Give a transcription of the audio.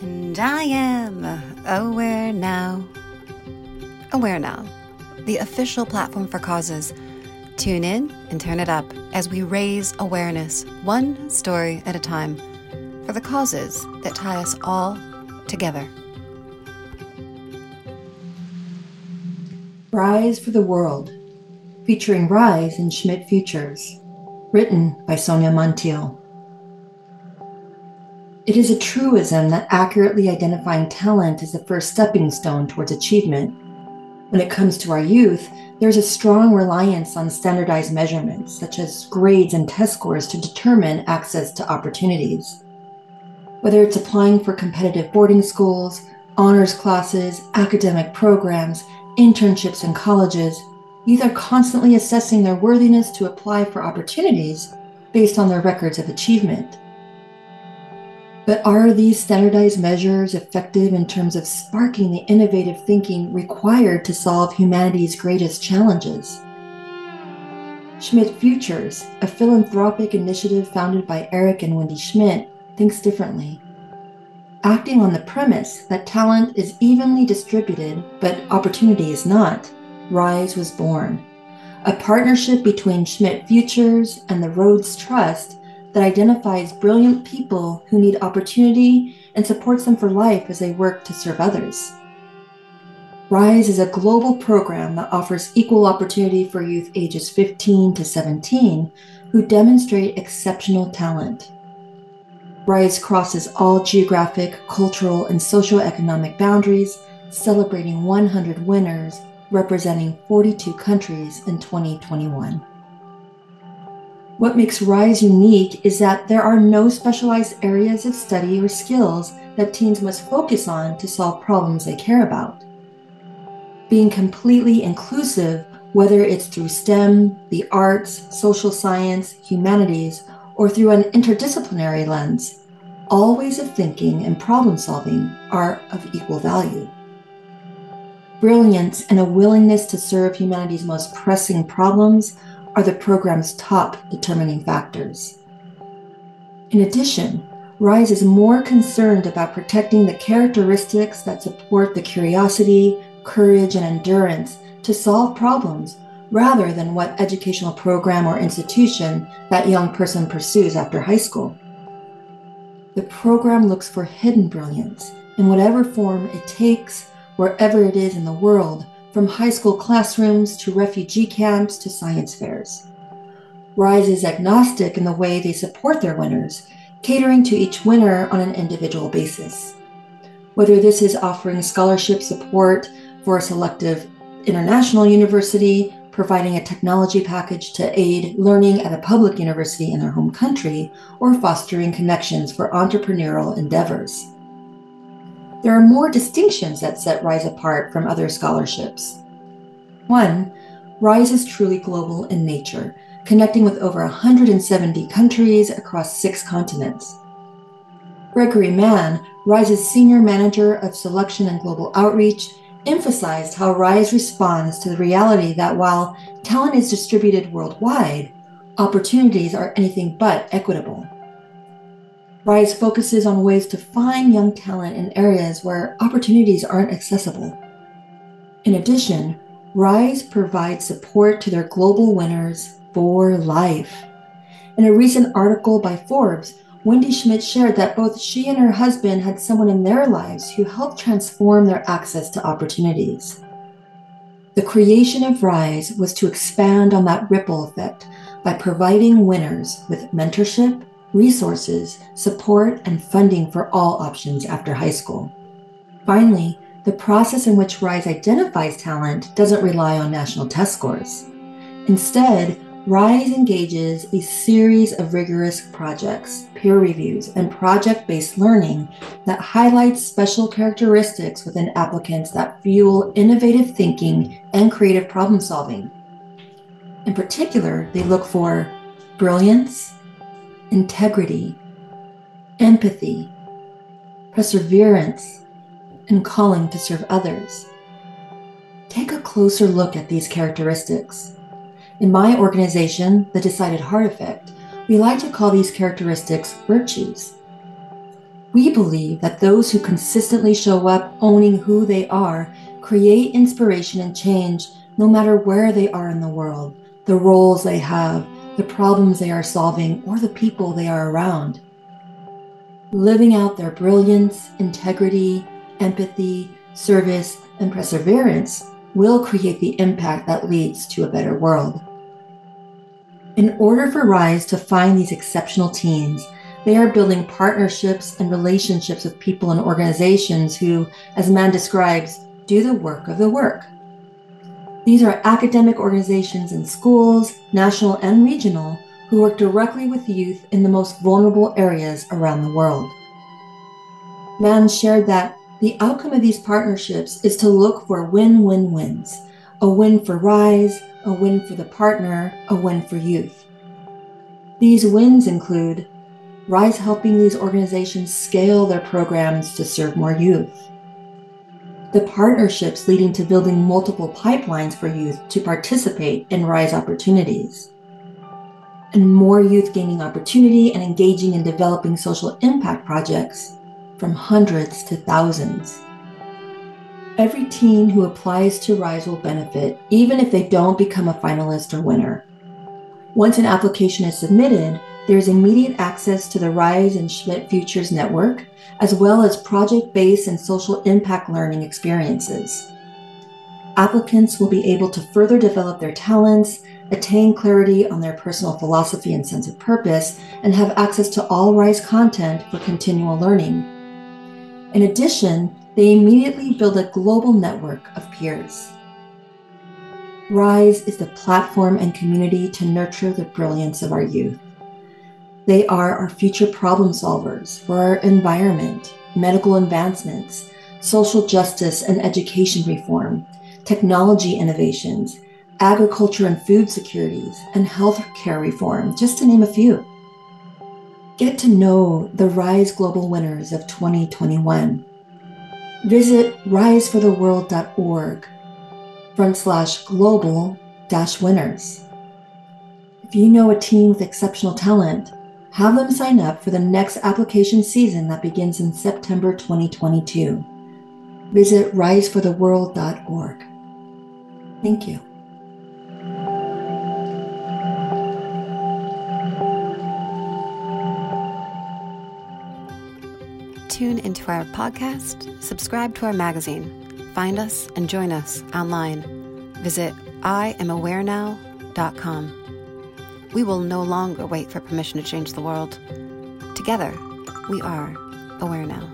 And I am Aware Now. Aware Now, the official platform for causes. Tune in and turn it up as we raise awareness, one story at a time, for the causes that tie us all together. Rise for the World, featuring Rise and Schmidt Futures, written by Sonia Montiel. It is a truism that accurately identifying talent is the first stepping stone towards achievement. When it comes to our youth, there's a strong reliance on standardized measurements, such as grades and test scores, to determine access to opportunities. Whether it's applying for competitive boarding schools, honors classes, academic programs, internships and colleges, youth are constantly assessing their worthiness to apply for opportunities based on their records of achievement. But are these standardized measures effective in terms of sparking the innovative thinking required to solve humanity's greatest challenges? Schmidt Futures, a philanthropic initiative founded by Eric and Wendy Schmidt, thinks differently. Acting on the premise that talent is evenly distributed, but opportunity is not, Rise was born. A partnership between Schmidt Futures and the Rhodes Trust that identifies brilliant people who need opportunity and supports them for life as they work to serve others. RISE is a global program that offers equal opportunity for youth ages 15 to 17 who demonstrate exceptional talent. RISE crosses all geographic, cultural, and socioeconomic boundaries, celebrating 100 winners representing 42 countries in 2021. What makes RISE unique is that there are no specialized areas of study or skills that teens must focus on to solve problems they care about. Being completely inclusive, whether it's through STEM, the arts, social science, humanities, or through an interdisciplinary lens, all ways of thinking and problem solving are of equal value. Brilliance and a willingness to serve humanity's most pressing problems are the program's top determining factors. In addition, RISE is more concerned about protecting the characteristics that support the curiosity, courage, and endurance to solve problems rather than what educational program or institution that young person pursues after high school. The program looks for hidden brilliance in whatever form it takes, wherever it is in the world, from high school classrooms to refugee camps to science fairs. RISE is agnostic in the way they support their winners, catering to each winner on an individual basis. Whether this is offering scholarship support for a selective international university, providing a technology package to aid learning at a public university in their home country, or fostering connections for entrepreneurial endeavors. There are more distinctions that set RISE apart from other scholarships. One, RISE is truly global in nature, connecting with over 170 countries across six continents. Gregory Mann, RISE's senior manager of selection and global outreach, emphasized how RISE responds to the reality that while talent is distributed worldwide, opportunities are anything but equitable. RISE focuses on ways to find young talent in areas where opportunities aren't accessible. In addition, RISE provides support to their global winners for life. In a recent article by Forbes, Wendy Schmidt shared that both she and her husband had someone in their lives who helped transform their access to opportunities. The creation of RISE was to expand on that ripple effect by providing winners with mentorship, resources, support, and funding for all options after high school. Finally, the process in which RISE identifies talent doesn't rely on national test scores. Instead, RISE engages a series of rigorous projects, peer reviews, and project based learning that highlights special characteristics within applicants that fuel innovative thinking and creative problem solving. In particular, they look for brilliance, integrity, empathy, perseverance, and calling to serve others. Take a closer look at these characteristics. In my organization, the Decided Heart Effect, we like to call these characteristics virtues. We believe that those who consistently show up owning who they are create inspiration and change no matter where they are in the world, the roles they have, the problems they are solving, or the people they are around. Living out their brilliance, integrity, empathy, service, and perseverance will create the impact that leads to a better world. In order for RISE to find these exceptional teams, they are building partnerships and relationships with people and organizations who, as Mann describes, do the work of the work. These are academic organizations in schools, national and regional, who work directly with youth in the most vulnerable areas around the world. Mann shared that the outcome of these partnerships is to look for win win wins a win for RISE, a win for the partner, a win for youth. These wins include RISE helping these organizations scale their programs to serve more youth, the partnerships leading to building multiple pipelines for youth to participate in RISE opportunities, and more youth gaining opportunity and engaging in developing social impact projects from hundreds to thousands. Every teen who applies to RISE will benefit, even if they don't become a finalist or winner. Once an application is submitted, there is immediate access to the RISE and Schmidt Futures Network, as well as project based and social impact learning experiences. Applicants will be able to further develop their talents, attain clarity on their personal philosophy and sense of purpose, and have access to all RISE content for continual learning. In addition, they immediately build a global network of peers. RISE is the platform and community to nurture the brilliance of our youth. They are our future problem solvers for our environment, medical advancements, social justice and education reform, technology innovations, agriculture and food securities, and healthcare reform, just to name a few. Get to know the RISE Global winners of 2021. Visit risefortheworld.org front slash global dash winners. If you know a team with exceptional talent, have them sign up for the next application season that begins in September 2022. Visit risefortheworld.org. Thank you. Tune into our podcast, subscribe to our magazine, find us and join us online. Visit IamAwareNow.com. We will no longer wait for permission to change the world. Together, we are aware now.